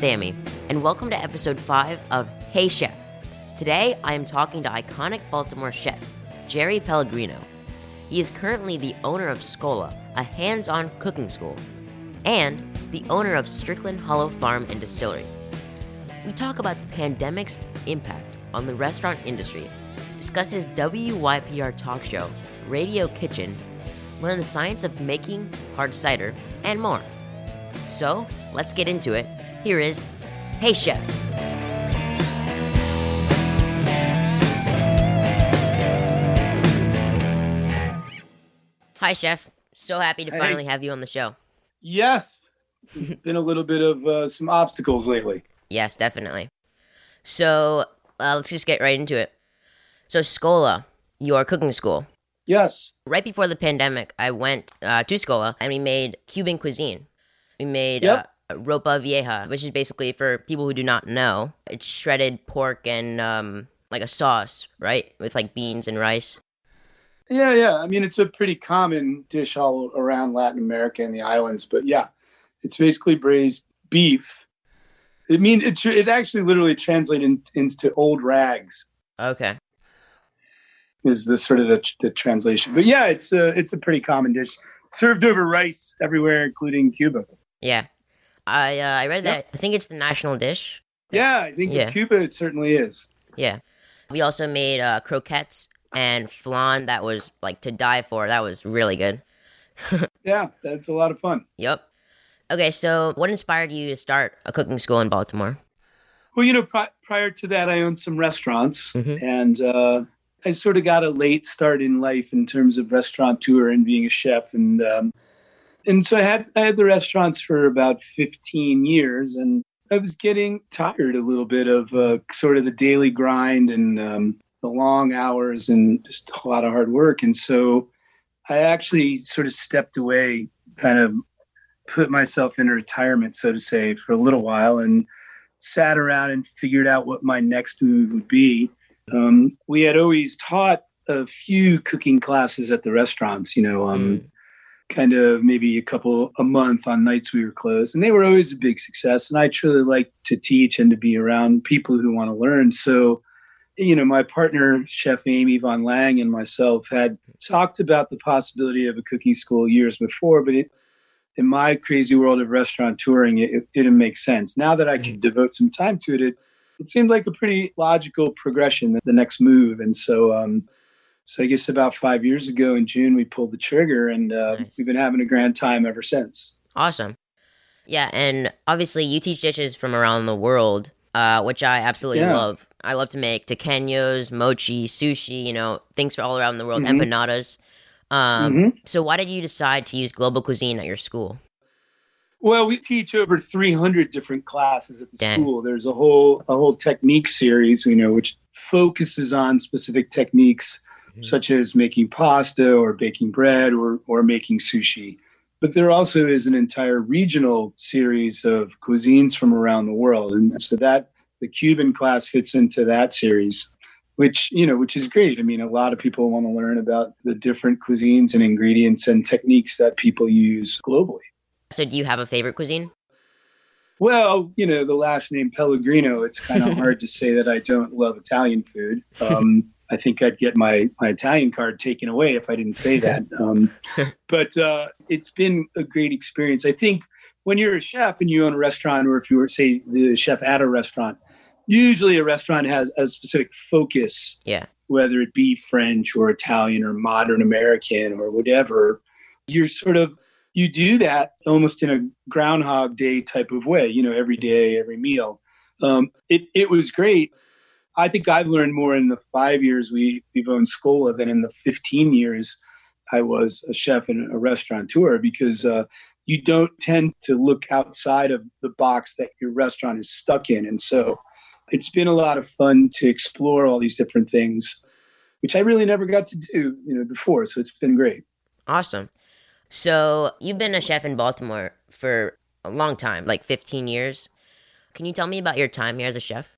Sammy, and welcome to episode 5 of Hey Chef. Today, I am talking to iconic Baltimore chef, Jerry Pellegrino. He is currently the owner of Schola, a hands on cooking school, and the owner of Strickland Hollow Farm and Distillery. We talk about the pandemic's impact on the restaurant industry, discuss his WYPR talk show, Radio Kitchen, learn the science of making hard cider, and more. So, let's get into it. Here is Hey Chef. Hi, Chef. So happy to Hey. finally have you on the show. Yes. Been a little bit of uh, some obstacles lately. Yes, definitely. So, uh, let's just get right into it. So, Schola, your cooking school. Yes. Right before the pandemic, I went uh, to Schola and we made Cuban cuisine. We made Yep. Ropa vieja, which is basically for people who do not know, it's shredded pork and um, like a sauce, right, with like beans and rice. Yeah, yeah. I mean, it's a pretty common dish all around Latin America and the islands, but yeah, it's basically braised beef. It means it, it actually literally translates in, into old rags Okay. is the sort of the, the translation. But yeah, it's a, it's a pretty common dish served over rice everywhere, including Cuba. Yeah. I uh, I read that. Yep. I think it's the national dish. Yeah, I think Yeah. in Cuba it certainly is. Yeah. We also made uh, croquettes and flan that was like to die for. That was really good. Yeah, that's a lot of fun. Yep. Okay, so what inspired you to start a cooking school in Baltimore? Well, you know, pri- prior to that, I owned some restaurants, Mhm. and uh, I sort of got a late start in life in terms of restaurateur and being a chef, and um, and so I had I had the restaurants for about fifteen years, and I was getting tired a little bit of uh, sort of the daily grind and um, the long hours and just a lot of hard work, and so I actually sort of stepped away, kind of put myself in retirement, so to say, for a little while, and sat around and figured out what my next move would be. Um, we had always taught a few cooking classes at the restaurants, you know, um, kind of maybe a couple a month on nights we were closed, and they were always a big success. And I truly like to teach and to be around people who want to learn. So, you know, my partner, Chef Amy Von Lange, and myself had talked about the possibility of a cooking school years before, but it in my crazy world of restaurant touring, it, it didn't make sense. Now that I could devote some time to it, it, it seemed like a pretty logical progression, the next move. And so, um, so I guess about five years ago in June, we pulled the trigger, and uh, Nice. we've been having a grand time ever since. Awesome. Yeah, and obviously you teach dishes from around the world, uh, which I absolutely Yeah. love. I love to make tequeños, mochi, sushi, you know, things for all around the world, Mhm. empanadas. Um, Mhm. So why did you decide to use global cuisine at your school? Well, we teach over 300 different classes at the Dang. school. There's a whole a whole technique series, you know, which focuses on specific techniques Mhm. such as making pasta or baking bread or or making sushi. But there also is an entire regional series of cuisines from around the world, and so that the Cuban class fits into that series, which you know, which is great. I mean, a lot of people want to learn about the different cuisines and ingredients and techniques that people use globally. So do you have a favorite cuisine? Well, you know, the last name Pellegrino, it's kind of hard to say that I don't love Italian food. Um, I think I'd get my, my Italian card taken away if I didn't say that. Um, but uh, it's been a great experience. I think when you're a chef and you own a restaurant, or if you were, say, the chef at a restaurant, usually a restaurant has a specific focus, Yeah. whether it be French or Italian or modern American or whatever. You're sort of you do that almost in a groundhog day type of way you know every day every meal um, it, it was great i think i've learned more in the five years we, we've owned schola than in the 15 years i was a chef and a restaurateur because uh, you don't tend to look outside of the box that your restaurant is stuck in and so it's been a lot of fun to explore all these different things which i really never got to do you know before so it's been great Awesome. So you've been a chef in Baltimore for a long time, like 15 years. Can you tell me about your time here as a chef?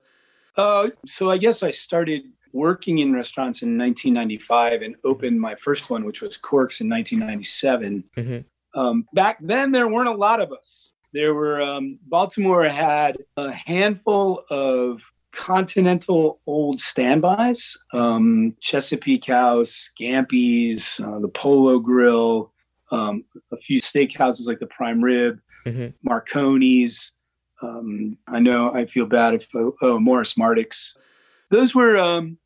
Uh, so I guess I started working in restaurants in 1995 and opened my first one, which was Corks in 1997. Mhm. Um, back then, there weren't a lot of us. There were um, Baltimore had a handful of continental old standbys um, Chesapeake House, Gampy's, uh, the Polo Grill, um, a few steakhouses like the Prime Rib, hmm Marconi's. Um, I know I feel bad if oh, oh Morris Martick's. Those were um,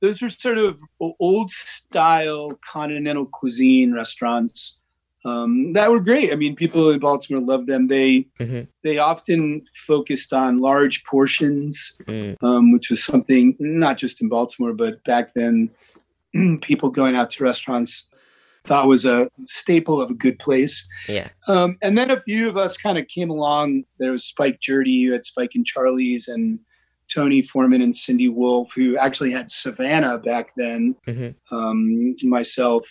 those were sort of old style continental cuisine restaurants um, that were great. I mean, people in Baltimore loved them. They hmm they often focused on large portions, Mm. um, which was something not just in Baltimore, but back then, people going out to restaurants thought was a staple of a good place. Yeah. Um, and then a few of us kind of came along. There was Spike Gjerde, you had Spike and Charlie's, and Tony Foreman and Cindy Wolf, who actually had Savannah back then. Mm-hmm. Um, myself,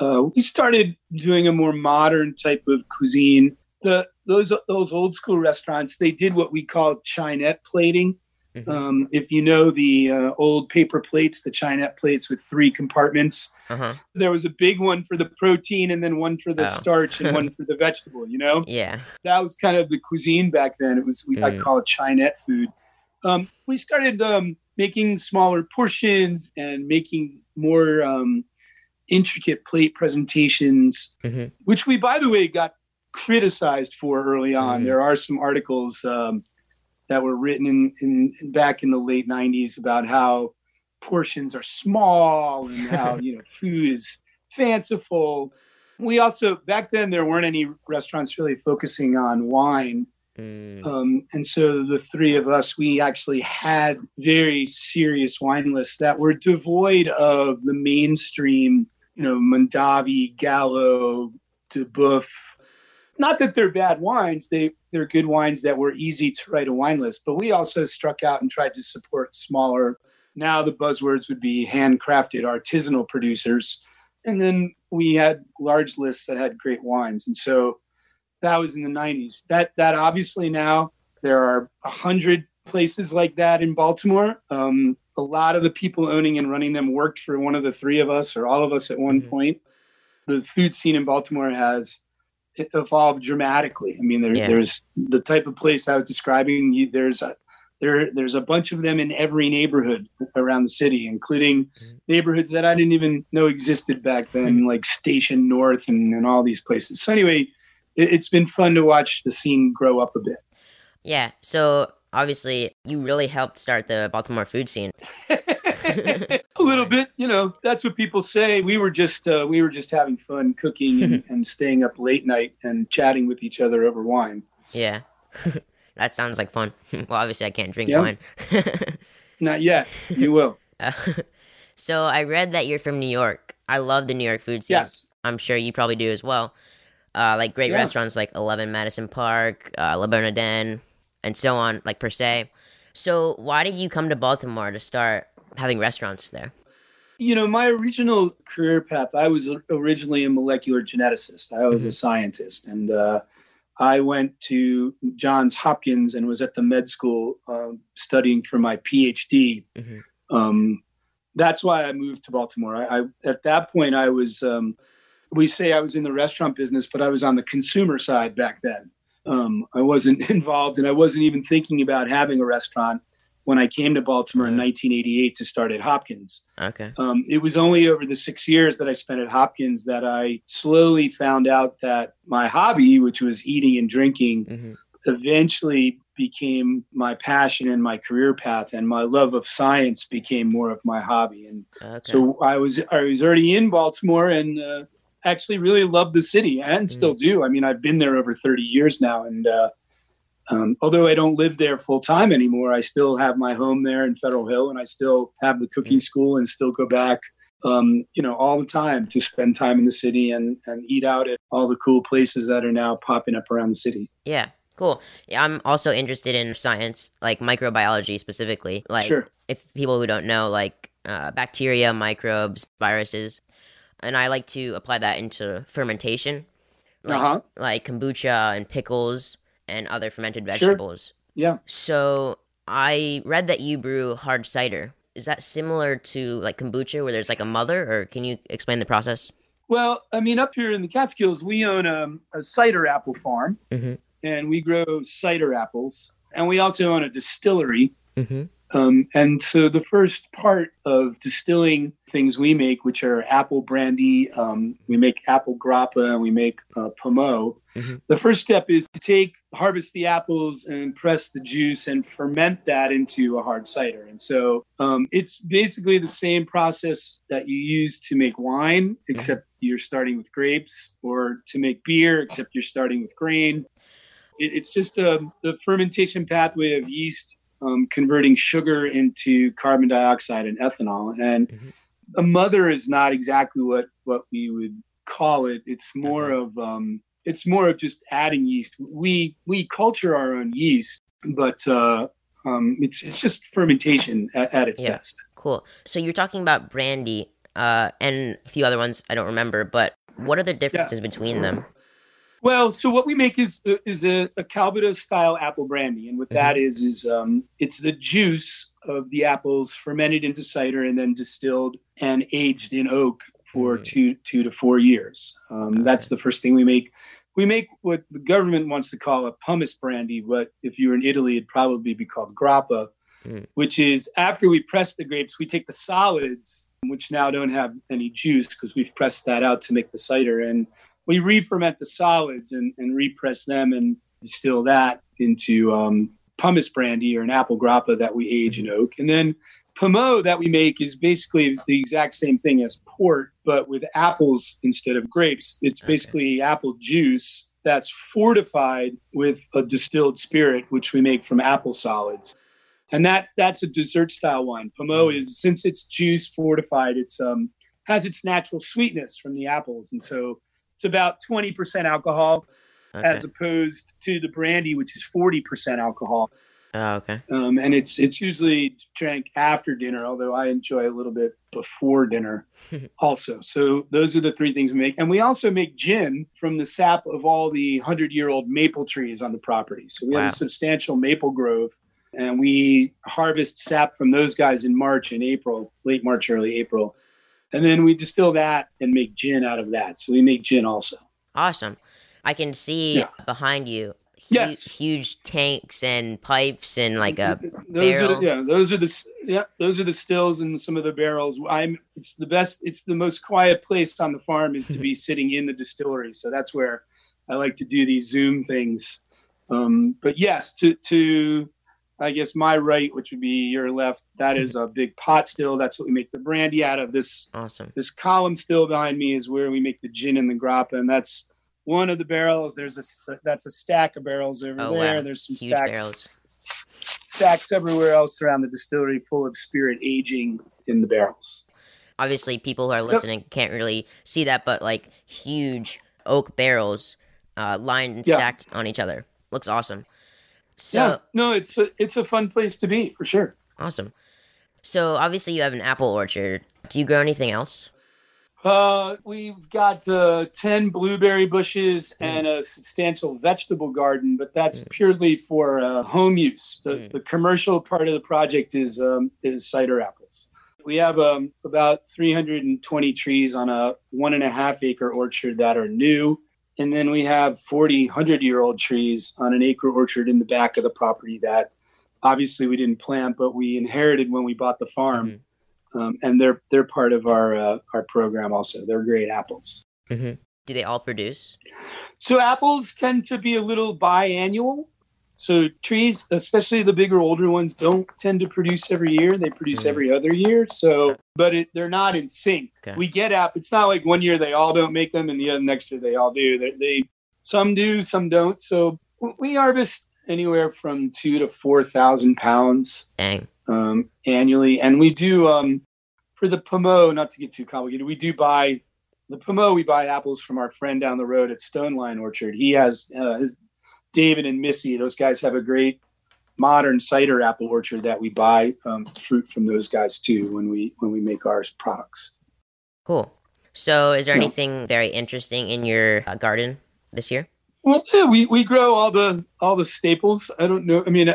uh, we started doing a more modern type of cuisine. The those those old school restaurants, they did what we call Chinet plating. Mhm. Um, if you know the uh, old paper plates, the Chinet plates with three compartments, Uh-huh. there was a big one for the protein and then one for the Oh. starch and one for the vegetable. You know, Yeah. that was kind of the cuisine back then. It was we I Mm. call it Chinet food. Um, we started um, making smaller portions and making more um, intricate plate presentations, mm-hmm. which we, by the way, got criticized for early on. Mm. There are some articles um, that were written in, in, in back in the late '90s about how portions are small and how you know food is fanciful. We also back then there weren't any restaurants really focusing on wine, Mm. um, and so the three of us we actually had very serious wine lists that were devoid of the mainstream, you know, Mondavi, Gallo, Duboeuf. Not that they're bad wines; they they're good wines that were easy to write a wine list. But we also struck out and tried to support smaller. Now the buzzwords would be handcrafted artisanal producers, and then we had large lists that had great wines. And so that was in the 90s. That that obviously now there are a hundred places like that in Baltimore. Um, a lot of the people owning and running them worked for one of the three of us or all of us at one Mhm. point. The food scene in Baltimore has evolved dramatically. I mean, there, Yeah. there's the type of place I was describing. You, there's a there there's a bunch of them in every neighborhood around the city, including Mhm. neighborhoods that I didn't even know existed back then, like Station North and, and all these places. So anyway, it, it's been fun to watch the scene grow up a bit. Yeah. So obviously, you really helped start the Baltimore food scene. a little bit, you know, that's what people say. We were just uh, we were just having fun cooking and, and staying up late night and chatting with each other over wine. Yeah. that sounds like fun. well, obviously, I can't drink Yeah. wine. Not yet. You will. Uh, so I read that you're from New York. I love the New York food scene. yes. I'm sure you probably do as well. Uh, like great Yeah. restaurants like 11 Madison Park, uh, Le Bernardin, and so on, like per se. So why did you come to Baltimore to start having restaurants there? You know, my original career path, I was originally a molecular geneticist. I was a scientist. And uh, I went to Johns Hopkins and was at the med school uh, studying for my PhD. Mhm. Um, that's why I moved to Baltimore. I, I At that point, I was, um, we say I was in the restaurant business, but I was on the consumer side back then. Um, I wasn't involved and I wasn't even thinking about having a restaurant when I came to Baltimore in 1988 to start at Hopkins. Okay. Um, it was only over the six years that I spent at Hopkins that I slowly found out that my hobby, which was eating and drinking, hmm eventually became my passion and my career path, and my love of science became more of my hobby. And Okay. so I was I was already in Baltimore and uh, actually really loved the city and still do. I mean, I've been there over 30 years now, and uh, um, although I don't live there full time anymore, I still have my home there in Federal Hill, and I still have the cooking school and still go back. Um, you know, all the time to spend time in the city and, and eat out at all the cool places that are now popping up around the city. yeah. Cool. Yeah, I'm also interested in science, like microbiology specifically. Like, sure. if people who don't know, like uh, bacteria, microbes, viruses, and I like to apply that into fermentation, like, Uh huh. like kombucha and pickles and other fermented Sure. vegetables. Yeah. So I read that you brew hard cider. Is that similar to like kombucha, where there's like a mother, or can you explain the process? Well, I mean, up here in the Catskills, we own um, a cider apple farm. Mhm. and we grow cider apples, and we also own a distillery. Mm-hmm. Um, and so the first part of distilling things we make, which are apple brandy, um, we make apple grappa, and we make uh, pommeau. Mm-hmm. The first step is to take, harvest the apples, and press the juice and ferment that into a hard cider. And so um, it's basically the same process that you use to make wine, except you're starting with grapes, or to make beer, except you're starting with grain. It, it's just um, the fermentation pathway of yeast um, converting sugar into carbon dioxide and ethanol. And Mhm. a mother is not exactly what what we would call it. It's more of um, it's more of just adding yeast. We we culture our own yeast, but uh, um, it's it's just fermentation at, at its Yeah. best. Cool. So you're talking about brandy uh, and a few other ones I don't remember, but what are the differences between them? Well, so what we make is is a, a Calvados style apple brandy, and what that is is um, it's the juice of the apples fermented into cider and then distilled and aged in oak for Mhm. two two to four years. Um, That's the first thing we make. We make what the government wants to call a pumice brandy, but if you were in Italy, it'd probably be called grappa, Mm. which is after we press the grapes, we take the solids, which now don't have any juice because we've pressed that out to make the cider, and we re-ferment the solids and, and repress them and distill that into um, pumice brandy or an apple grappa that we age in oak. And then pommeau that we make is basically the exact same thing as port, but with apples instead of grapes. It's Okay. basically apple juice that's fortified with a distilled spirit, which we make from apple solids. And that that's a dessert style wine. Pommeau is since it's juice fortified, it's um has its natural sweetness from the apples, and so it's about twenty percent alcohol Okay. as opposed to the brandy, which is forty percent alcohol. oh, okay. Um, and it's it's usually drank after dinner, although I enjoy a little bit before dinner also. So those are the three things we make. And we also make gin from the sap of all the hundred year old maple trees on the property. So we Wow. have a substantial maple grove and we harvest sap from those guys in March and April, late March, early April. And then we distill that and make gin out of that. So we make gin also. Awesome. I can see Yeah. behind you hu- Yes. huge tanks and pipes and like a those are barrel. the, yeah those are the yeah those are the stills and some of the barrels i'm it's the best it's the most quiet place on the farm is to be sitting in the distillery so that's where i like to do these zoom things um, but yes to to i guess my right which would be your left that is a big pot still that's what we make the brandy out of this awesome. this column still behind me is where we make the gin and the grappa and that's one of the barrels there's a that's a stack of barrels over Oh, there wow. there's some Huge stacks barrels. stacks everywhere else around the distillery full of spirit aging in the barrels. Obviously, people who are listening can't really see that, but like huge oak barrels uh, lined and Yeah. stacked on each other. Looks awesome. So yeah, no, it's a it's a fun place to be for sure. awesome. So obviously, you have an apple orchard. Do you grow anything else? Uh, we've got uh, ten blueberry bushes and a substantial vegetable garden, but that's purely for uh, home use. The, Mm. the commercial part of the project is um, is cider apples. We have um, about 320 trees on a one and a half acre orchard that are new. And then we have 40 100 year old trees on an acre orchard in the back of the property that obviously we didn't plant, but we inherited when we bought the farm. Um, and they're they're part of our uh, our program also. They're great apples. hmm Do they all produce? So apples tend to be a little biannual. So trees, especially the bigger older ones, don't tend to produce every year. They produce Mhm. every other year. So, but it, they're not in sync. Okay. We get app. It's not like one year they all don't make them, and the other next year they all do. They, they some do, some don't. So we harvest anywhere from two to four thousand pounds um, annually, and we do um, for the pommeau. Not to get too complicated, we do buy the pommeau. We buy apples from our friend down the road at Stone Line Orchard. He has uh, his David and Missy. Those guys have a great modern cider apple orchard that we buy um, fruit from those guys too when we when we make our products. Cool. So, is there Yeah. anything very interesting in your uh, garden this year? Well, yeah, we, we grow all the all the staples. I don't know. I mean,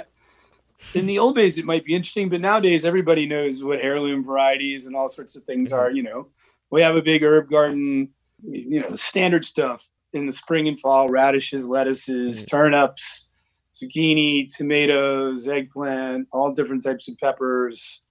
in the old days it might be interesting, but nowadays everybody knows what heirloom varieties and all sorts of things are. You know, we have a big herb garden. You know, the standard stuff: in the spring and fall radishes, lettuces, mm. turnips, zucchini, tomatoes, eggplant, all different types of peppers.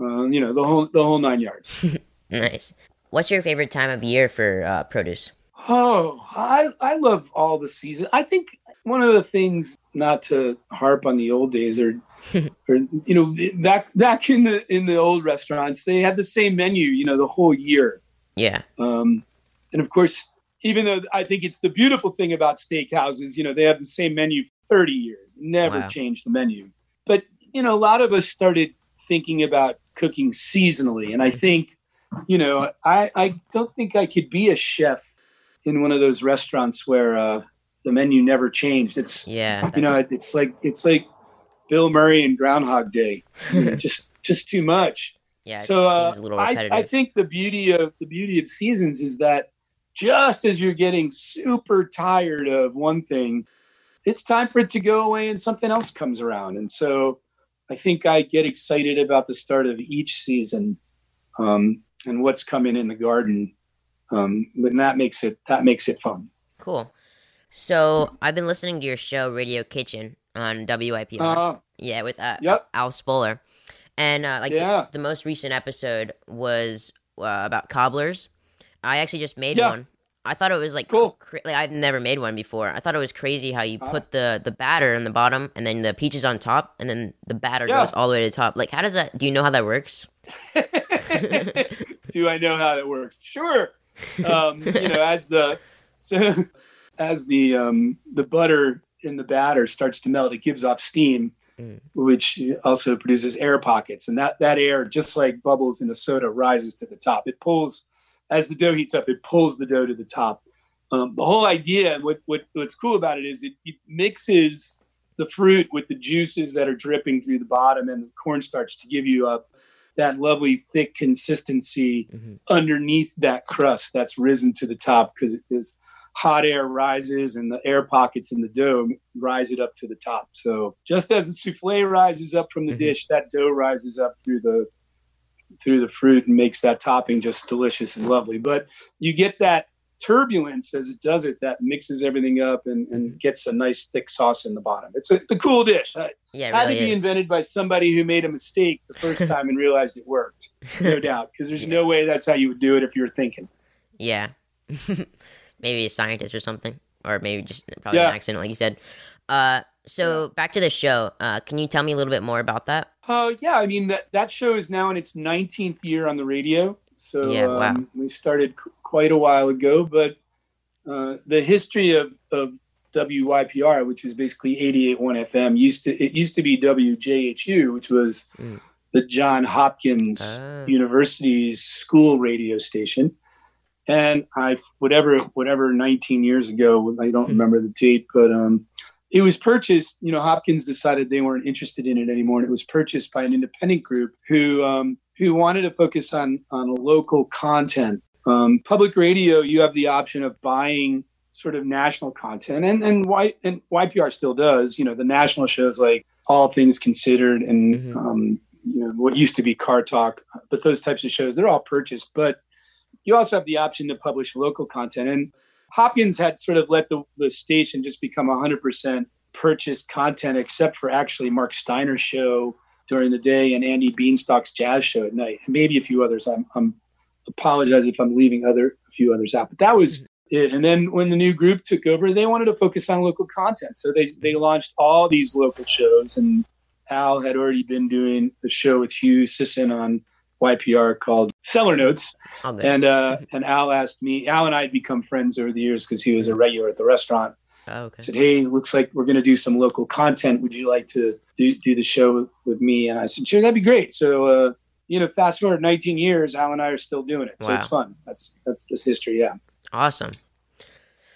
Uh, you know the whole the whole nine yards. nice. What's your favorite time of year for uh, produce? Oh, I I love all the season. I think one of the things not to harp on the old days or or you know back back in the in the old restaurants they had the same menu you know the whole year yeah um and of course even though i think it's the beautiful thing about steakhouses you know they have the same menu for 30 years never wow. changed the menu but you know a lot of us started thinking about cooking seasonally and i think you know i i don't think i could be a chef in one of those restaurants where uh the menu never changed it's yeah you know it's like it's like Bill Murray and Groundhog Day. just just too much. Yeah. So uh, I, I think the beauty of the beauty of seasons is that just as you're getting super tired of one thing, it's time for it to go away and something else comes around. And so I think I get excited about the start of each season um, and what's coming in the garden. Um, and that makes it that makes it fun. Cool. So I've been listening to your show Radio Kitchen on WYPR. Uh, yeah, with uh, yep. Al Spoler. And uh, like yeah. the, the, most recent episode was uh, about cobblers. I actually just made yeah. one. I thought it was like cool. Cra- like I've never made one before. I thought it was crazy how you uh, put the the batter in the bottom and then the peaches on top and then the batter yeah. goes all the way to the top. Like how does that? Do you know how that works? do I know how that works? Sure. Um, you know, as the so as the um, the butter in the batter starts to melt, it gives off steam, mm. which also produces air pockets. And that, that air, just like bubbles in a soda, rises to the top. It pulls, as the dough heats up, it pulls the dough to the top. Um, the whole idea, what, what, what's cool about it is it, it, mixes the fruit with the juices that are dripping through the bottom and the cornstarch to give you a, that lovely thick consistency mm-hmm. underneath that crust that's risen to the top because it is hot air rises and the air pockets in the dough rise it up to the top. So just as the souffle rises up from the mm-hmm. dish, that dough rises up through the through the fruit and makes that topping just delicious and lovely. But you get that turbulence as it does it that mixes everything up and, and mm-hmm. gets a nice thick sauce in the bottom. It's a, cool dish. Yeah, it had really to be invented by somebody who made a mistake the first time and realized it worked, no doubt. Because there's yeah. no way that's how you would do it if you were thinking. Yeah. maybe a scientist or something, or maybe just probably yeah. an accident, like you said. Uh, so back to the show. Uh, can you tell me a little bit more about that? Uh, yeah, I mean that that show is now in its 19th year on the radio. So yeah, wow. Um, we started c- quite a while ago, but uh, the history of, of WYPR, which is basically 88.1 FM, used to it used to be WJHU, which was mm. the John Hopkins ah. University's school radio station and I whatever whatever 19 years ago, I don't hmm. remember the date, but um, it was purchased. You know, Hopkins decided they weren't interested in it anymore, and it was purchased by an independent group who um, who wanted to focus on on local content. Um, public radio, you have the option of buying sort of national content, and and y and YPR still does. You know, the national shows like All Things Considered and mm-hmm. um, you know what used to be Car Talk, but those types of shows they're all purchased, but you also have the option to publish local content. And Hopkins had sort of let the, the station just become 100% purchased content, except for actually Marc Steiner's show during the day and Andy Bienstock's jazz show at night, and maybe a few others. I'm, I'm apologize if I'm leaving other a few others out, but that was mm-hmm. it. And then when the new group took over, they wanted to focus on local content, so they they launched all these local shows. And Al had already been doing the show with Hugh Sisson on YPR called Cellar Notes. And uh, and Al asked me, Al and I had become friends over the years because he was a regular at the restaurant. Oh, okay. Said, hey, looks like we're going to do some local content. Would you like to do, do the show with me? And I said, sure, that'd be great. So, uh, you know, fast forward 19 years, Al and I are still doing it. So it's fun. That's that's this history. Yeah. Awesome.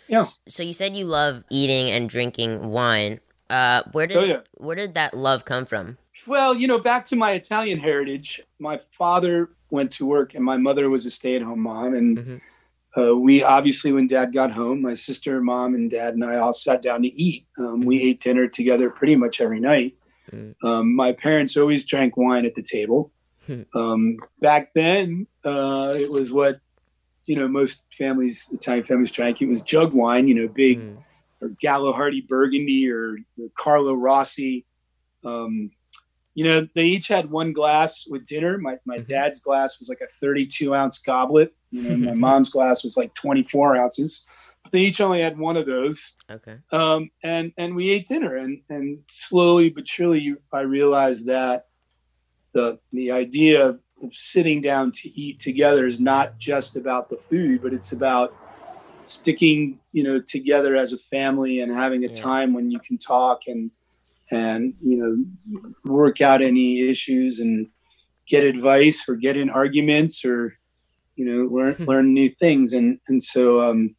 Yeah. So you said you love eating and drinking wine. Uh, where did oh, yeah. where did that love come from? Well, you know, back to my Italian heritage. My father went to work, and my mother was a stay-at-home mom. And mm-hmm. uh, we obviously, when Dad got home, my sister, mom, and Dad and I all sat down to eat. Um, we mm-hmm. ate dinner together pretty much every night. Mm-hmm. Um, my parents always drank wine at the table. Hmm. Um, back then, uh, it was what you know most families, Italian families drank. It was jug wine, you know, big mm. or Gallo Hearty Burgundy or Carlo Rossi. Um, you know, they each had one glass with dinner. My my mm-hmm. dad's glass was like a 32 ounce goblet. You know, my mom's glass was like 24 ounces. But they each only had one of those. Okay. Um, and and we ate dinner, and and slowly but surely, I realized that the the idea of, of sitting down to eat together is not just about the food, but it's about sticking, you know, together as a family and having a yeah. time when you can talk and and you know work out any issues and get advice or get in arguments or you know learn hmm. learn new things. And and so um,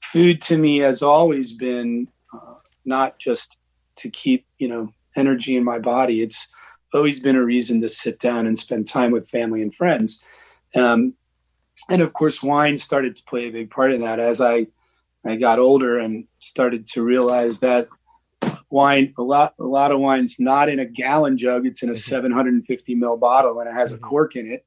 food to me has always been uh, not just to keep you know energy in my body. It's always been a reason to sit down and spend time with family and friends. Um, and of course wine started to play a big part in that. As i i got older and started to realize that wine a lot a lot of wine's not in a gallon jug it's in a mm-hmm. 750 ml bottle and it has mm-hmm. a cork in it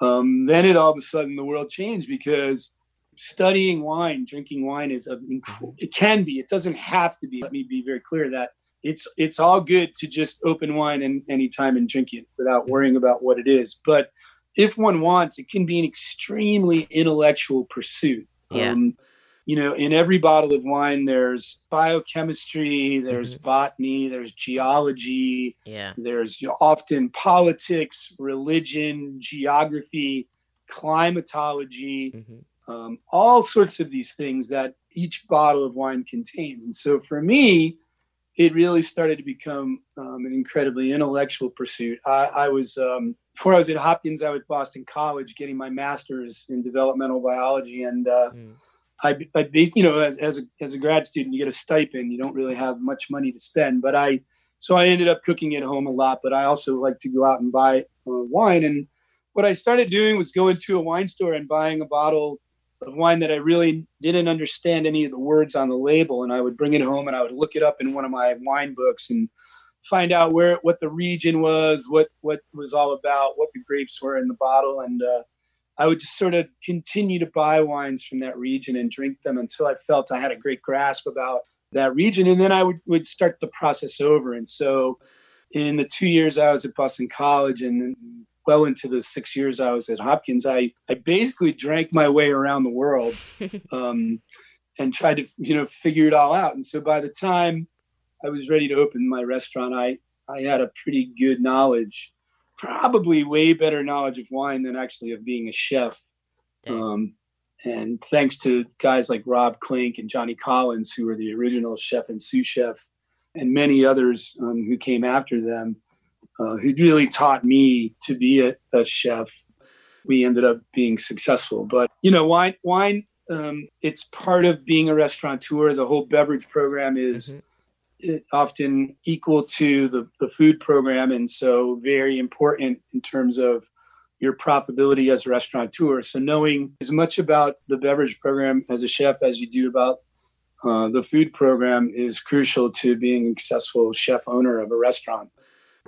um, then it all of a sudden the world changed because studying wine drinking wine is a mm-hmm. it can be it doesn't have to be let me be very clear that it's it's all good to just open wine and anytime and drink it without mm-hmm. worrying about what it is but if one wants it can be an extremely intellectual pursuit yeah. Um, you know, in every bottle of wine, there's biochemistry, there's mm-hmm. botany, there's geology, yeah, there's you know, often politics, religion, geography, climatology, mm-hmm. um, all sorts of these things that each bottle of wine contains. And so for me, it really started to become um, an incredibly intellectual pursuit. I, I was um, before I was at Hopkins, I was at Boston College getting my master's in developmental biology, and uh, mm I, I you know, as, as a, as a grad student, you get a stipend. You don't really have much money to spend. But I, so I ended up cooking at home a lot. But I also like to go out and buy uh, wine. And what I started doing was going to a wine store and buying a bottle of wine that I really didn't understand any of the words on the label. And I would bring it home and I would look it up in one of my wine books and find out where what the region was, what what was all about, what the grapes were in the bottle, and uh, I would just sort of continue to buy wines from that region and drink them until I felt I had a great grasp about that region. And then I would, would start the process over. And so in the two years I was at Boston College and well into the six years I was at Hopkins, I, I basically drank my way around the world um, and tried to, you know, figure it all out. And so by the time I was ready to open my restaurant, I, I had a pretty good knowledge probably way better knowledge of wine than actually of being a chef. Um, and thanks to guys like Rob Klink and Johnny Collins, who were the original chef and sous chef, and many others um, who came after them, uh, who really taught me to be a, a, chef. We ended up being successful. But you know, wine, wine, um, it's part of being a restaurateur. The whole beverage program is. Mm-hmm often equal to the, the food program and so very important in terms of your profitability as a restaurateur. So knowing as much about the beverage program as a chef as you do about uh, the food program is crucial to being a successful chef owner of a restaurant.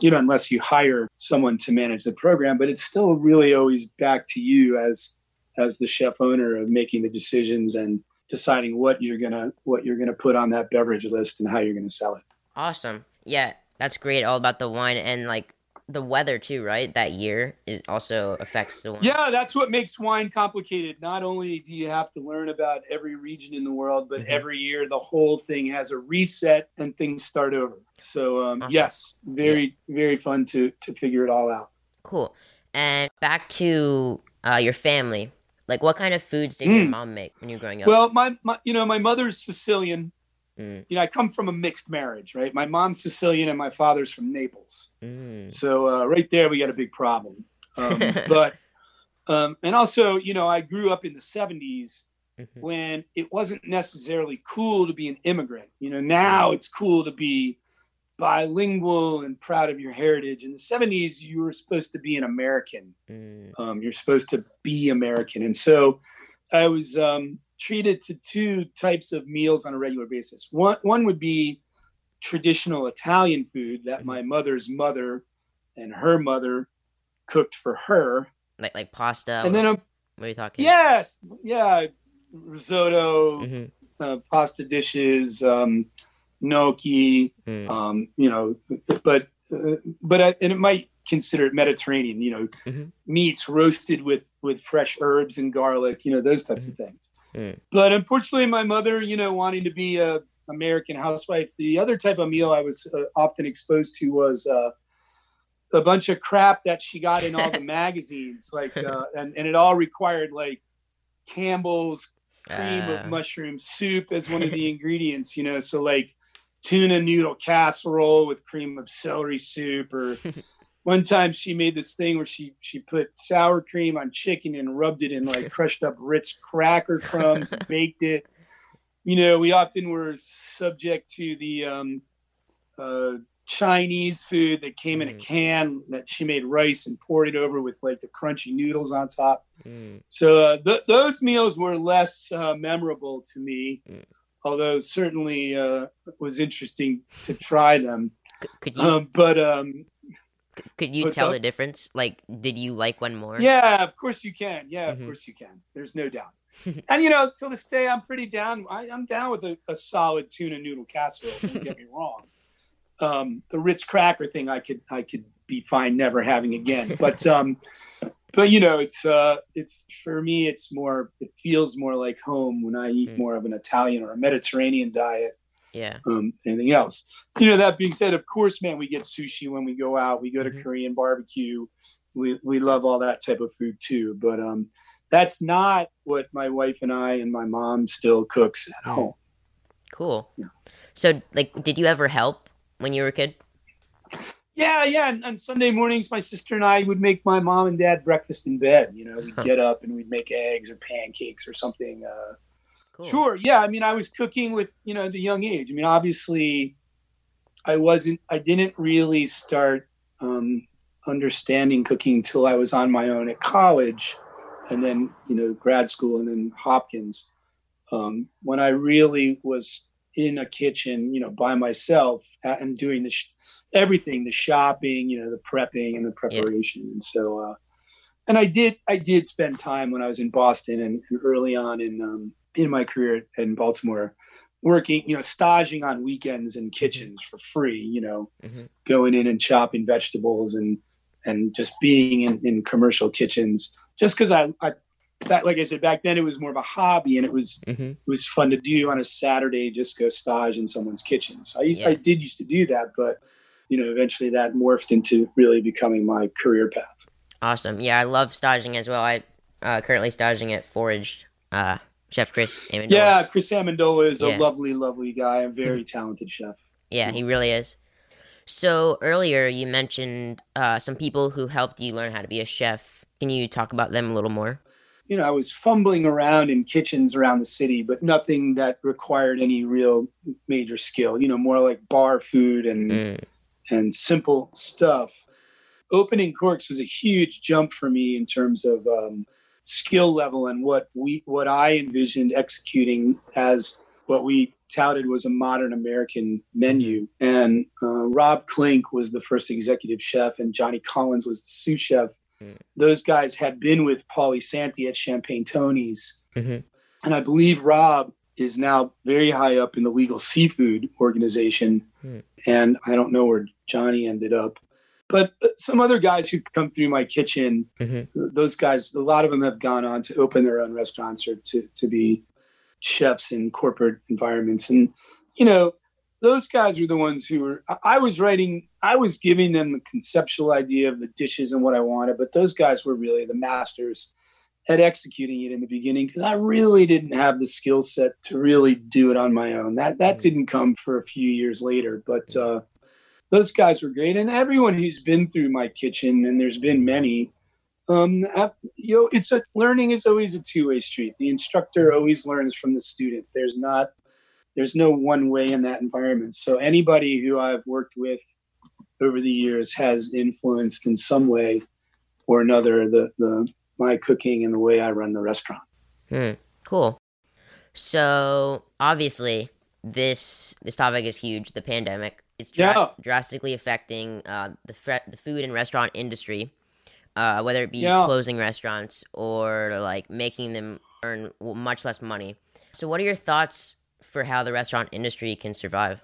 You know unless you hire someone to manage the program but it's still really always back to you as as the chef owner of making the decisions and deciding what you're gonna what you're gonna put on that beverage list and how you're gonna sell it. Awesome. Yeah, that's great. All about the wine and like the weather too, right? That year it also affects the wine. Yeah, that's what makes wine complicated. Not only do you have to learn about every region in the world, but mm-hmm. every year the whole thing has a reset and things start over. So um, awesome. yes, very yeah. very fun to to figure it all out. Cool. And back to uh, your family. Like, what kind of foods did mm. your mom make when you were growing up? Well, my, my you know, my mother's Sicilian. Mm. You know, I come from a mixed marriage, right? My mom's Sicilian and my father's from Naples. Mm. So uh, right there, we got a big problem. Um, but um, and also, you know, I grew up in the '70s mm-hmm. when it wasn't necessarily cool to be an immigrant. You know, now it's cool to be bilingual and proud of your heritage. In the 70s, you were supposed to be an American. Mm. Um, you're supposed to be American. And so I was um, treated to two types of meals on a regular basis. One, one would be traditional Italian food that mm-hmm. my mother's mother and her mother cooked for her. Like, like pasta? And then, um, What are you talking? Yes, yeah, risotto, hmm uh, pasta dishes, um, gnocchi. Mm. Um, you know, but uh, but I, and it might consider it Mediterranean. You know, Mhm. meats roasted with with fresh herbs and garlic. You know, those types of things. Mm. But unfortunately, my mother, you know, wanting to be a American housewife, the other type of meal I was uh, often exposed to was. Uh, a bunch of crap that she got in all the magazines, like, uh, and, and it all required like Campbell's cream Ah. of mushroom soup as one of the ingredients, you know. So like tuna noodle casserole with cream of celery soup, or one time she made this thing where she she put sour cream on chicken and rubbed it in like crushed up Ritz cracker crumbs and baked it. You know, we often were subject to the um, uh, Chinese food that came in a Mm. can that she made rice and poured it over with like the crunchy noodles on top. Mm. So uh, th- those meals were less uh, memorable to me, Mm. Although certainly uh, was interesting to try them. Could you Um, but um, could you tell up? the difference? Like, did you like one more? yeah, of course you can. Yeah, Mhm. of course you can. There's no doubt. and you know, till this day, I'm pretty down. I, I'm down with a, a solid tuna noodle casserole. Don't get me wrong. Um, the Ritz cracker thing, I could I could be fine never having again. But um, but you know, it's uh, it's for me, it's more. It feels more like home when I eat Mm. more of an Italian or a Mediterranean diet Yeah. um, anything else. You know, that being said, of course, man, we get sushi when we go out. We go to Mhm. Korean barbecue. We we love all that type of food too. But um, that's not what my wife and I and my mom still cooks at Mm. home. Cool. Yeah. So, like, did you ever help when you were a kid? Yeah, yeah. And on Sunday mornings, my sister and I would make my mom and dad breakfast in bed. You know, we'd get up and we'd make eggs or pancakes or something. Uh, Cool. Sure. Yeah. I mean, I was cooking with, you know, the young age. I mean, obviously, I wasn't, I didn't really start um, understanding cooking until I was on my own at college and then, you know, grad school and then Hopkins. Um, when I really was in a kitchen, you know, by myself uh, and doing the sh- everything, the shopping, you know, the prepping and the preparation. And so, uh, and I did, I did spend time when I was in Boston and, and early on in, um, in my career in Baltimore, working, you know, staging on weekends in kitchens for free, you know, Mhm. going in and chopping vegetables and and just being in, in commercial kitchens. Just because I, I that like I said back then, it was more of a hobby and it was hmm it was fun to do on a Saturday. Just go stage in someone's kitchen. So I, Yeah. I did used to do that, but you know, eventually that morphed into really becoming my career path. Awesome. Yeah, I love staging as well. I uh, currently staging at Foraged. Uh, Chef Chris Amendola. Yeah, Chris Amendola is Yeah. a lovely, lovely guy, a very talented chef. Yeah, he really is. So earlier you mentioned uh, some people who helped you learn how to be a chef. Can you talk about them a little more? You know, I was fumbling around in kitchens around the city, but nothing that required any real major skill. You know, more like bar food and Mm, and simple stuff. Opening Corks was a huge jump for me in terms of um, skill level and what we what I envisioned executing as what we touted was a modern American menu. And uh, Rob Klink was the first executive chef, and Johnny Collins was the sous chef. Mm. Those guys had been with Paulie Santi at Champagne Tony's, Mhm. and I believe Rob is now very high up in the legal seafood organization. Mm. And I don't know where Johnny ended up. But uh, some other guys who come through my kitchen, Mhm. those guys, a lot of them have gone on to open their own restaurants or to, to be chefs in corporate environments. And, you know, those guys were the ones who were, I- was writing, I was giving them the conceptual idea of the dishes and what I wanted, but those guys were really the masters at executing it in the beginning because I really didn't have the skill set to really do it on my own. That that Mhm. didn't come for a few years later, but uh, those guys were great, and everyone who's been through my kitchen, and there's been many. Um, I- you know, it's a learning is always a two way street. The instructor always learns from the student. There's not, there's no one way in that environment. So anybody who I've worked with over the years has influenced in some way or another the the my cooking and the way I run the restaurant. Hmm. Cool. So obviously, this this topic is huge. The pandemic it's Yeah. drastically affecting uh, the fre- the food and restaurant industry. uh, whether it be Yeah. closing restaurants or like making them earn much less money. So, what are your thoughts for how the restaurant industry can survive?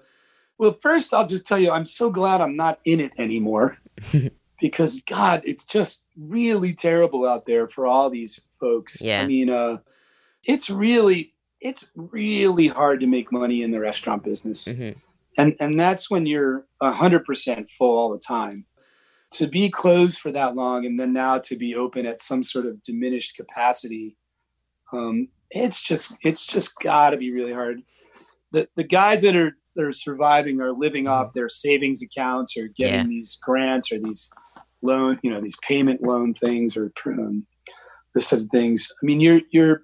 Well, first, I'll just tell you, I'm so glad I'm not in it anymore because, God, it's just really terrible out there for all these folks. Yeah. I mean, uh, it's really, it's really hard to make money in the restaurant business. hmm And, and that's when you're 100% full all the time. To be closed for that long and then now to be open at some sort of diminished capacity, um, it's just, it's just got to be really hard. The, the guys that are that are surviving are living off their savings accounts or getting Yeah. these grants or these loan, you know, these payment loan things or um, this type of things. I mean, you're you're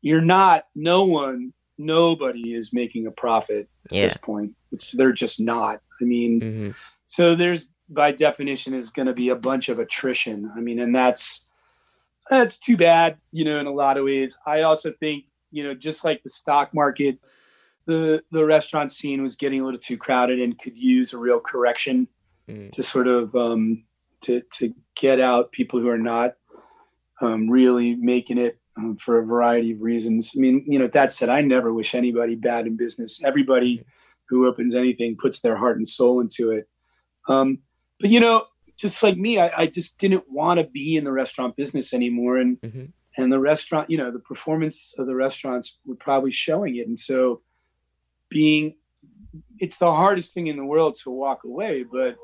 you're not. No one, nobody is making a profit at Yeah. this point. It's, they're just not. I mean, hmm so there's by definition is going to be a bunch of attrition. I mean, and that's that's too bad, you know, in a lot of ways. I also think, you know, just like the stock market, the the restaurant scene was getting a little too crowded and could use a real correction Mm. to sort of um, to to get out people who are not um, really making it um, for a variety of reasons. I mean, you know, that said, I never wish anybody bad in business. Everybody who opens anything puts their heart and soul into it. Um, but you know, just like me, I, I just didn't want to be in the restaurant business anymore, and Mhm. and the restaurant, you know, the performance of the restaurants were probably showing it, and so being, it's the hardest thing in the world to walk away, but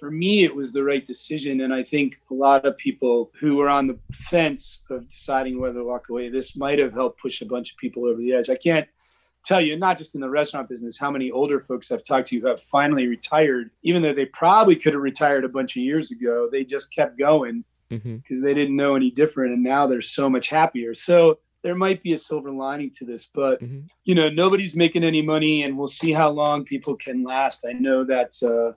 for me, it was the right decision, and I think a lot of people who were on the fence of deciding whether to walk away, this might have helped push a bunch of people over the edge. I can't tell you, not just in the restaurant business, how many older folks I've talked to who have finally retired, even though they probably could have retired a bunch of years ago. They just kept going mm-hmm. because they didn't know any different. And now they're so much happier. So there might be a silver lining to this, but hmm you know, nobody's making any money and we'll see how long people can last. I know that, uh,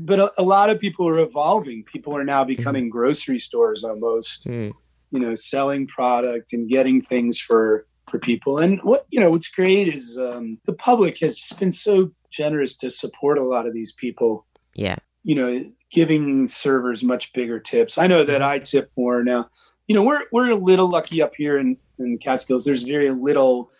but a, a lot of people are evolving. People are now becoming grocery stores almost mm you know selling product and getting things for for people. And what you know what's great is um, the public has just been so generous to support a lot of these people. Yeah. you know giving servers much bigger tips. I know that i tip more now. You know we're we're a little lucky up here in in catskills. There's very little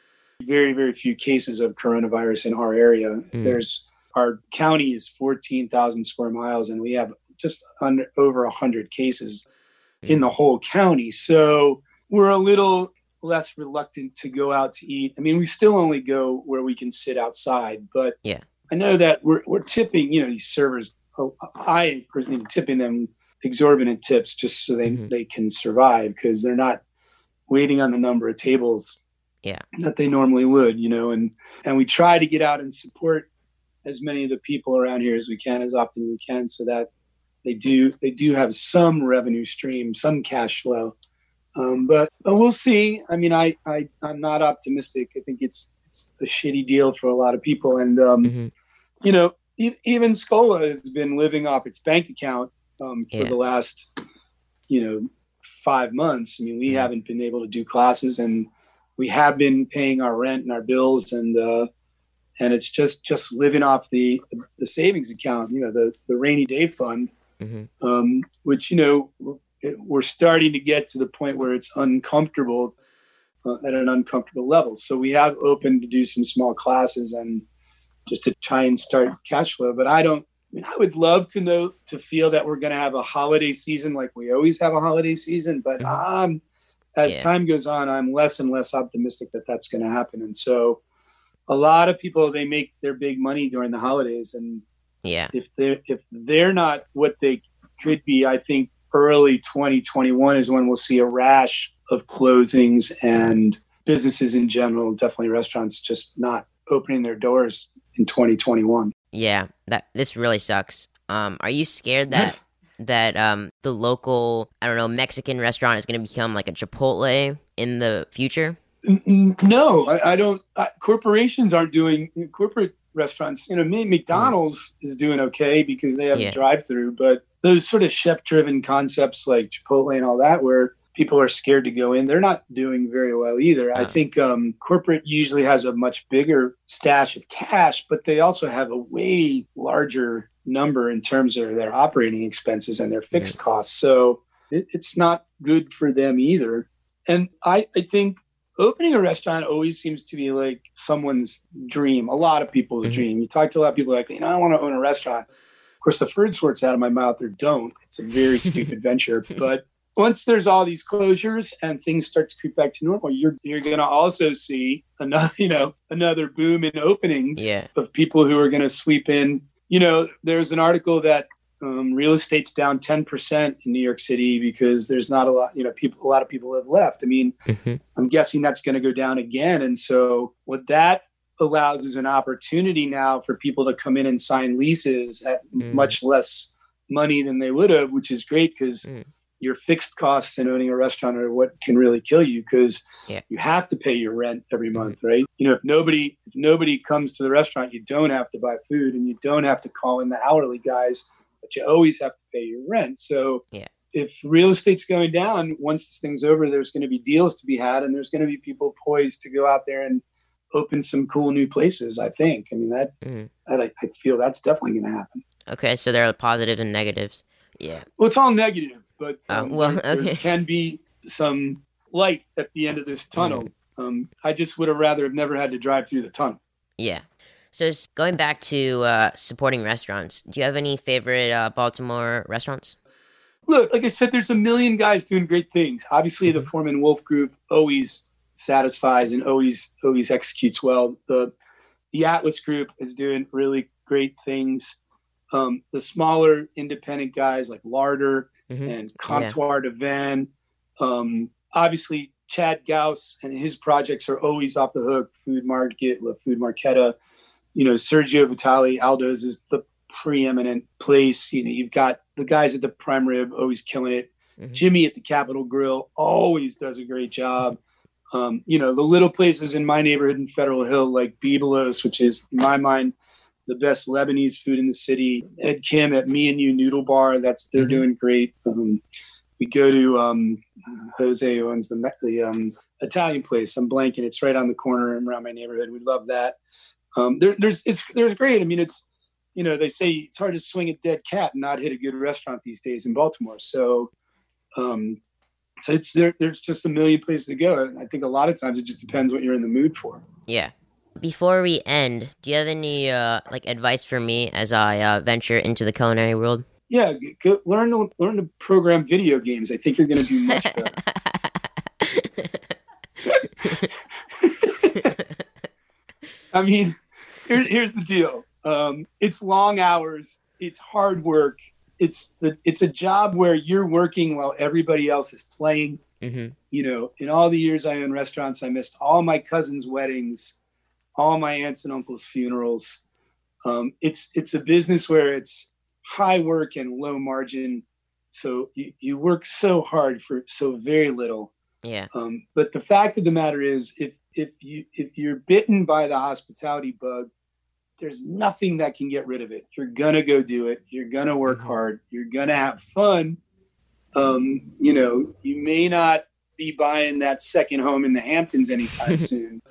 very very few cases of coronavirus in our area. Mm. there's our county is 14,000 square miles and we have just under over 100 cases in the whole county. So we're a little less reluctant to go out to eat. I mean, we still only go where we can sit outside, but Yeah. I know that we're, we're tipping, you know, these servers. oh, I personally am tipping them exorbitant tips just so they, Mhm. they can survive because they're not waiting on the number of tables Yeah. that they normally would, you know, and, and we try to get out and support as many of the people around here as we can, as often as we can, so that they do they do have some revenue stream, some cash flow. Um, but, but we'll see. I mean, I, I I'm not optimistic. I think it's it's a shitty deal for a lot of people, and um, hmm you know, e- even Schola has been living off its bank account um, for Yeah. the last, you know, five months. I mean, we Yeah. haven't been able to do classes, and we have been paying our rent and our bills, and uh, and it's just just living off the the savings account, you know, the the rainy day fund, hmm um, which you know we're, we're starting to get to the point where it's uncomfortable uh, at an uncomfortable level. So we have opened to do some small classes and just to try and start cash flow. But I don't. I mean, I would love to know to feel that we're going to have a holiday season like we always have a holiday season. But um, as Yeah. time goes on, I'm less and less optimistic that that's going to happen. And so, a lot of people they make their big money during the holidays, and Yeah. if they're if they're not what they could be, I think early 2021 is when we'll see a rash of closings and businesses in general, definitely restaurants, just not opening their doors in 2021. Yeah. That this really sucks. Um, are you scared that that um the local I don't know Mexican restaurant is going to become like a Chipotle in the future? No, I, I don't. I, corporations aren't doing corporate restaurants. You know, me- McDonald's is doing okay because they have Yeah. a drive-through, but those sort of chef-driven concepts like Chipotle and all that, where people are scared to go in, they're not doing very well either. I Uh. think um, corporate usually has a much bigger stash of cash, but they also have a way larger number in terms of their operating expenses and their fixed costs. So it, it's not good for them either. And I, I think opening a restaurant always seems to be like someone's dream, a lot of people's mm-hmm. dream. You talk to a lot of people like, you know, I want to own a restaurant. Of course, the first words out of my mouth or don't. It's a very stupid venture. But once there's all these closures and things start to creep back to normal, you're you're going to also see another, you know, another boom in openings yeah. of people who are going to sweep in. You know, there's an article that um, real estate's down 10% in New York City because there's not a lot, you know, people, a lot of people have left. I mean, mm-hmm. I'm guessing that's going to go down again. And so what that allows is an opportunity now for people to come in and sign leases at mm. much less money than they would have, which is great because mm. your fixed costs in owning a restaurant are what can really kill you because yeah. you have to pay your rent every mm-hmm. month, mm. right? You know, if nobody if nobody comes to the restaurant, you don't have to buy food and you don't have to call in the hourly guys but you always have to pay your rent. So yeah. if real estate's going down, once this thing's over, there's going to be deals to be had, and there's going to be people poised to go out there and open some cool new places. I think. I mean that. Mm. that I, I feel that's definitely going to happen. Okay, so there are positives and negatives. Yeah. Well, it's all negative, but uh, um, well, there, okay. there can be some light at the end of this tunnel. Mm. Um, I just would have rather have never had to drive through the tunnel. Yeah. So going back to uh, supporting restaurants, do you have any favorite uh, Baltimore restaurants? Look, like I said, there's a million guys doing great things. Obviously, mm-hmm. the Foreman Wolf Group always satisfies and always always executes well. The the Atlas Group is doing really great things. Um, the smaller independent guys like Larder mm-hmm. and Comptoir yeah. du Vin, um, obviously Chad Gauss and his projects are always off the hook. Food Market, La Food Marketta, you know, Sergio Vitale, Aldo's is the preeminent place. You know, you've got the guys at the Prime Rib always killing it. Mm-hmm. Jimmy at the Capital Grille always does a great job. Um, you know, the little places in my neighborhood in Federal Hill, like Byblos, which is, in my mind, the best Lebanese food in the city. Ed Kim at Mi & Yu Noodle Bar, that's they're mm-hmm. doing great. Um, we go to um, Jose owns the the um, Italian place. I'm blanking. It's right on the corner and around my neighborhood. We love that um, there, there's it's there's great. I mean, it's you know they say it's hard to swing a dead cat and not hit a good restaurant these days in Baltimore. So, um, so it's there. There's just a million places to go. I think a lot of times it just depends what you're in the mood for. Yeah. Before we end, do you have any uh, like advice for me as I uh, venture into the culinary world? Yeah, go, learn to learn to program video games. I think you're going to do much better. I mean, here, here's the deal. Um, it's long hours. It's hard work. It's the it's a job where you're working while everybody else is playing. Mm-hmm. You know, in all the years I owned restaurants, I missed all my cousins' weddings, all my aunts and uncles' funerals. Um, it's it's a business where it's high work and low margin. So you, you work so hard for so very little. Yeah. Um, but the fact of the matter is, if if you if you're bitten by the hospitality bug, there's nothing that can get rid of it. You're gonna go do it. You're gonna work mm-hmm. hard. You're gonna have fun. Um, you know, you may not be buying that second home in the Hamptons anytime soon,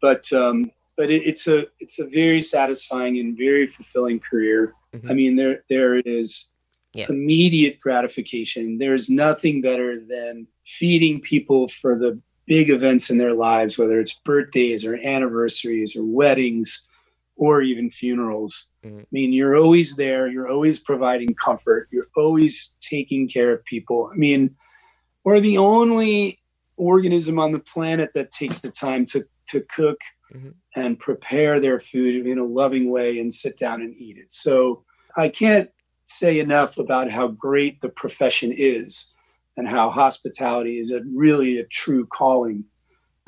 but um, but it, it's a it's a very satisfying and very fulfilling career. Mm-hmm. I mean, there there is yeah. immediate gratification. There's nothing better than feeding people for the big events in their lives, whether it's birthdays or anniversaries or weddings or even funerals. Mm-hmm. I mean, you're always there, you're always providing comfort, you're always taking care of people. I mean, we're the only organism on the planet that takes the time to, to cook mm-hmm. and prepare their food in a loving way and sit down and eat it. So I can't say enough about how great the profession is and how hospitality is a really a true calling.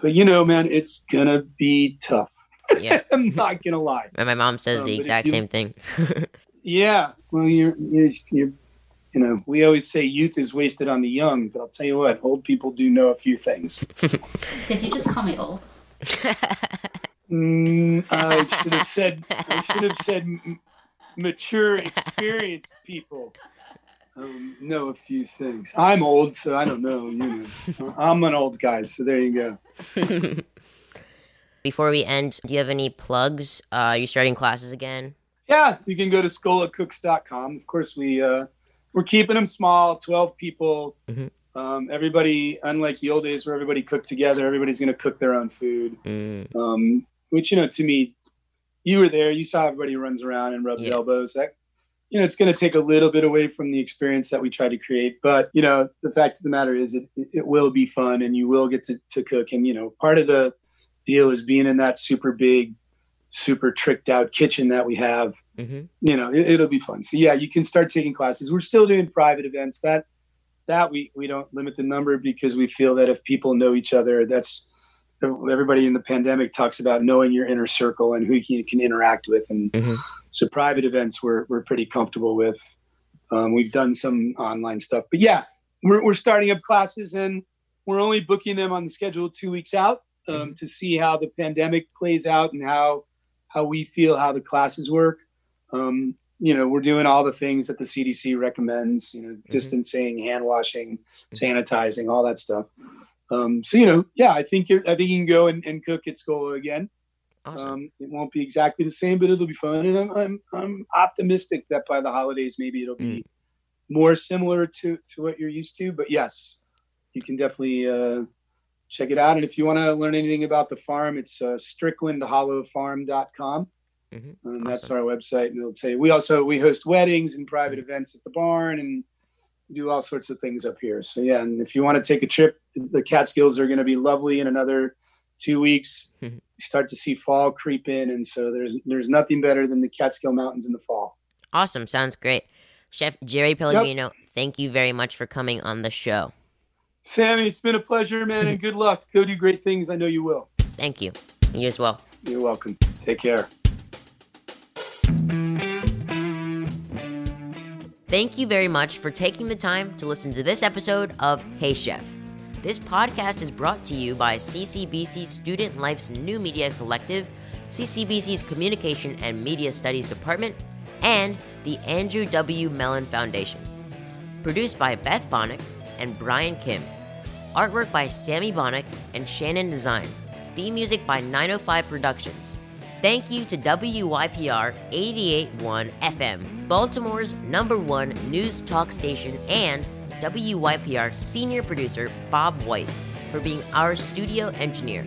But you know, man, it's gonna be tough. Yeah. I'm not gonna lie. And my mom says um, the exact you, same thing. yeah. Well, you're, you're, you're, you know, we always say youth is wasted on the young, but I'll tell you what, old people do know a few things. Did you just call me old? mm, I should have said. I should have said m- mature, experienced people um, know a few things. I'm old, so I don't know. You know, I'm an old guy, so there you go. Before we end, do you have any plugs? Uh, are you starting classes again? Yeah, you can go to scholacooks.com. Of course, we uh, we're keeping them small, 12 people. Mm-hmm. Um, everybody, unlike the old days where everybody cooked together, everybody's going to cook their own food. Mm. Um, which, you know, to me, you were there, you saw everybody runs around and rubs yeah. elbows. That, you know, it's going to take a little bit away from the experience that we try to create. But, you know, the fact of the matter is it, it will be fun and you will get to, to cook. And, you know, part of the deal is being in that super big, super tricked out kitchen that we have. Mm-hmm. You know, it, will be fun. So yeah, you can start taking classes. We're still doing private events. That that we we don't limit the number because we feel that if people know each other, that's everybody in the pandemic talks about knowing your inner circle and who you can interact with. And mm-hmm. so private events we're we're pretty comfortable with. Um, we've done some online stuff, but yeah, we're we're starting up classes and we're only booking them on the schedule two weeks out um, mm-hmm. to see how the pandemic plays out and how how we feel how the classes work. Um, you know, we're doing all the things that the CDC recommends. You know, mm-hmm. distancing, hand washing, mm-hmm. sanitizing, all that stuff. Um, so you know, yeah, I think I think you can go and, and cook at Schola again. Awesome. Um, it won't be exactly the same, but it'll be fun, and I'm I'm, I'm optimistic that by the holidays maybe it'll be mm. more similar to to what you're used to. But yes, you can definitely uh, check it out. And if you want to learn anything about the farm, it's uh, stricklandhollowfarm.com. Mm-hmm. And that's our website. And it'll tell you, we also, we host weddings and private mm-hmm. events at the barn and do all sorts of things up here. So yeah. And if you want to take a trip, the Catskills are going to be lovely in another two weeks. Mm-hmm. You start to see fall creep in. And so there's, there's nothing better than the Catskill Mountains in the fall. Awesome. Sounds great. Chef Jerry Pellegrino, yep. thank you very much for coming on the show. Sammy, it's been a pleasure, man, and good luck. Go do great things. I know you will. Thank you. You as well. You're welcome. Take care. Thank you very much for taking the time to listen to this episode of Hey Chef. This podcast is brought to you by CCBC Student Life's New Media Collective, CCBC's Communication and Media Studies Department, and the Andrew W. Mellon Foundation. Produced by Beth Bonnick and Brian Kim. Artwork by Sammy Bonnick and Shannon Design. Theme music by 905 Productions. Thank you to WYPR 881 FM, Baltimore's number one news talk station, and WYPR senior producer Bob White for being our studio engineer.